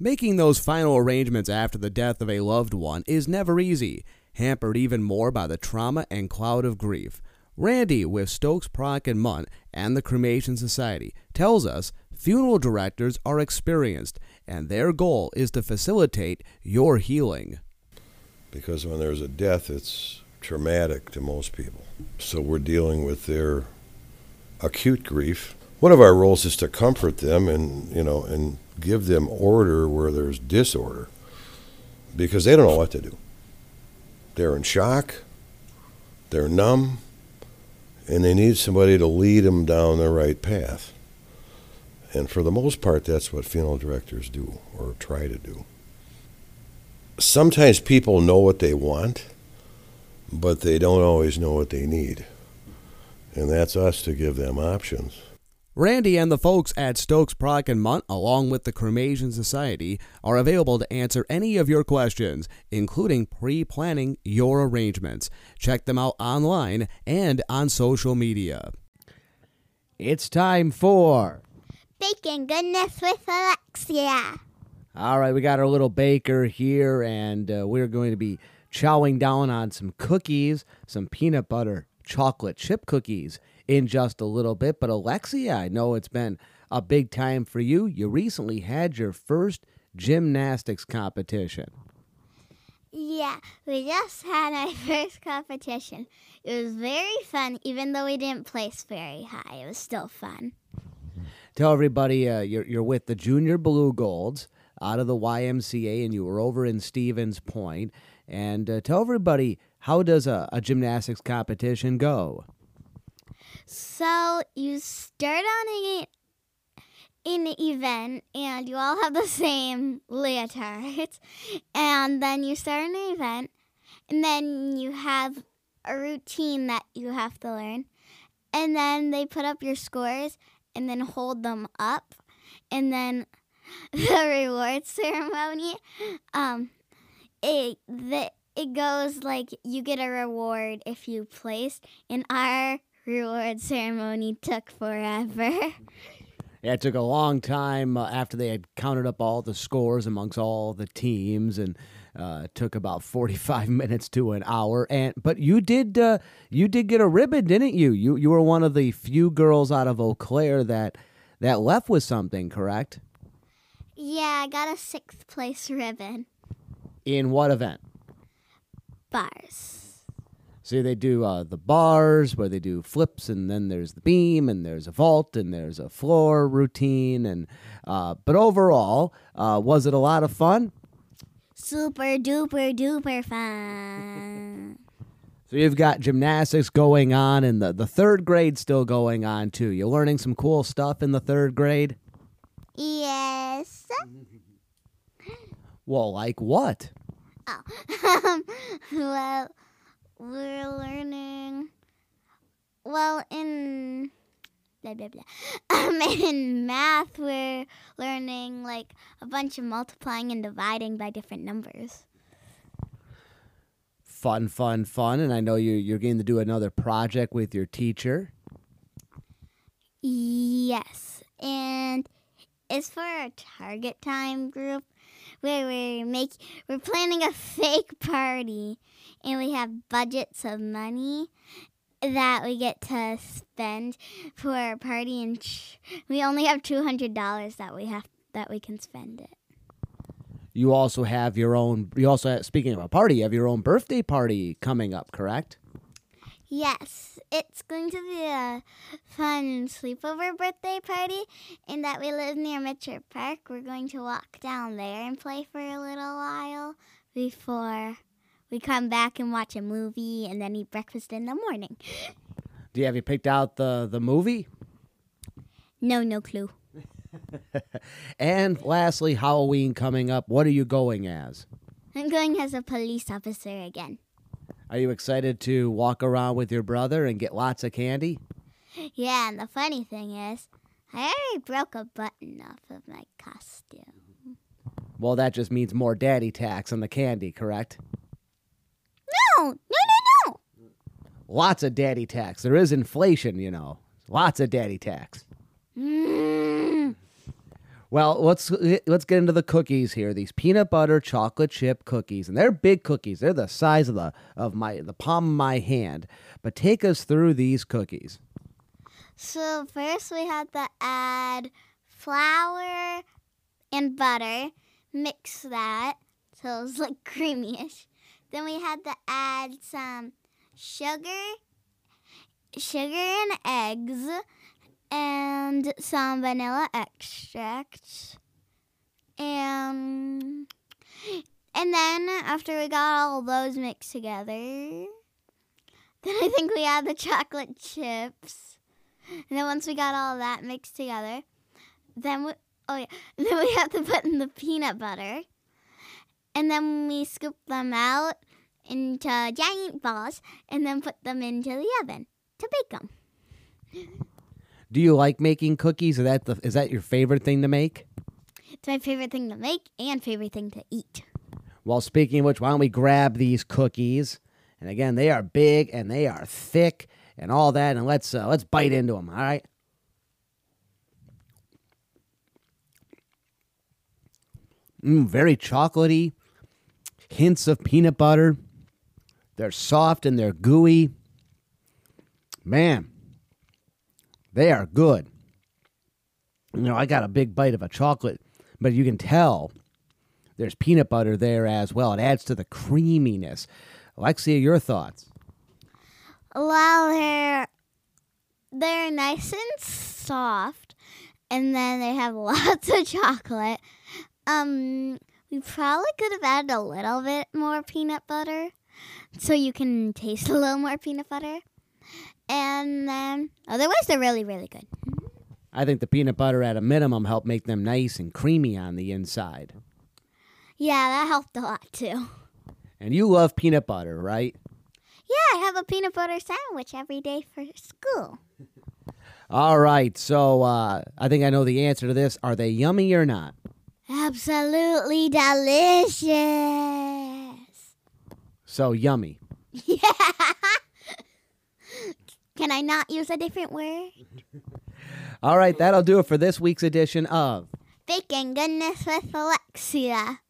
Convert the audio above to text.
Making those final arrangements after the death of a loved one is never easy, hampered even more by the trauma and cloud of grief. Randy with Stokes Prock and Mundt and the Cremation Society tells us funeral directors are experienced and their goal is to facilitate your healing. Because when there's a death, it's traumatic to most people. So we're dealing with their acute grief. One of our roles is to comfort them and, you know, and give them order where there's disorder because they don't know what to do. They're in shock, they're numb, and they need somebody to lead them down the right path. And for the most part, that's what funeral directors do or try to do. Sometimes people know what they want, but they don't always know what they need. And that's us to give them options. Randy and the folks at Stokes Prock and Mundt, along with the Cremation Society, are available to answer any of your questions, including pre planning your arrangements. Check them out online and on social media. It's time for Baking Goodness with Alexia. All right, we got our little baker here, and uh, we're going to be chowing down on some cookies, some peanut butter chocolate chip cookies in just a little bit. But Alexia, I know it's been a big time for you. You recently had your first gymnastics competition. Yeah, we just had our first competition. It was very fun, even though we didn't place very high. It was still fun. Tell everybody uh, you're, you're with the Junior Blugolds out of the YMCA, and you were over in Stevens Point. And uh, tell everybody how does a, a gymnastics competition go? So you start on a in an event and you all have the same leotards and then you start an event and then you have a routine that you have to learn and then they put up your scores and then hold them up and then the reward ceremony um it the it goes like you get a reward if you placed and our reward ceremony took forever. Yeah, it took a long time uh, after they had counted up all the scores amongst all the teams, and uh, took about forty-five minutes to an hour. And but you did uh, you did get a ribbon, didn't you? You you were one of the few girls out of Eau Claire that that left with something, correct? Yeah, I got a sixth place ribbon. In what event? Bars. See, they do uh, the bars where they do flips, and then there's the beam, and there's a vault, and there's a floor routine, and uh, but overall, uh, was it a lot of fun? Super duper duper fun. So you've got gymnastics going on, and the the third grade still going on too. You're learning some cool stuff in the third grade? Yes. Well, like what? Oh, well we're learning. Well, in blah blah blah. Um, in math, we're learning like a bunch of multiplying and dividing by different numbers. Fun, fun, fun! And I know you you're going to do another project with your teacher. Yes, and it's for our target time group where we're make we're planning a fake party and we have budgets of money that we get to spend for our party and we only have $200 that we have that we can spend it. You also have your own you also have, speaking of a party, you have your own birthday party coming up, correct? Yes, it's going to be a fun sleepover birthday party, and that we live near Mitchell Park. We're going to walk down there and play for a little while before we come back and watch a movie and then eat breakfast in the morning. Do you have you picked out the the movie? No, no clue. and lastly, Halloween coming up. What are you going as? I'm going as a police officer again. Are you excited to walk around with your brother and get lots of candy? Yeah, and the funny thing is, I already broke a button off of my costume. Well, that just means more daddy tax on the candy, correct? No, no, no, no. Lots of daddy tax. There is inflation, you know. Lots of daddy tax. Mm. Well, let's let's get into the cookies here. These peanut butter chocolate chip cookies, and they're big cookies. They're the size of the of my the palm of my hand. But take us through these cookies. So first we had to add flour and butter, mix that so it was like creamyish. Then we had to add some sugar, sugar and eggs, and some vanilla extract. And and then after we got all those mixed together, then I think we had the chocolate chips. And then once we got all that mixed together, then we oh yeah, then we have to put in the peanut butter. And then we scoop them out into giant balls and then put them into the oven to bake them. Do you like making cookies? Is that the, is that your favorite thing to make? It's my favorite thing to make and favorite thing to eat. Well, speaking of which, why don't we grab these cookies? And again, they are big and they are thick and all that, and let's uh, let's bite into them. All right. Mm, very chocolatey. Hints of peanut butter. They're soft and they're gooey. Man, they are good. You know, I got a big bite of a chocolate, but you can tell there's peanut butter there as well. It adds to the creaminess. Alexia, your thoughts? Well, they're they're nice and soft, and then they have lots of chocolate. Um, we probably could have added a little bit more peanut butter, so you can taste a little more peanut butter. And then, otherwise, they're really, really good. I think the peanut butter at a minimum helped make them nice and creamy on the inside. Yeah, that helped a lot too. And you love peanut butter, right? Yeah, I have a peanut butter sandwich every day for school. All right, so uh, I think I know the answer to this. Are they yummy or not? Absolutely delicious. So yummy. Yeah. Can I not use a different word? All right, that'll do it for this week's edition of Baking goodness with Alexia.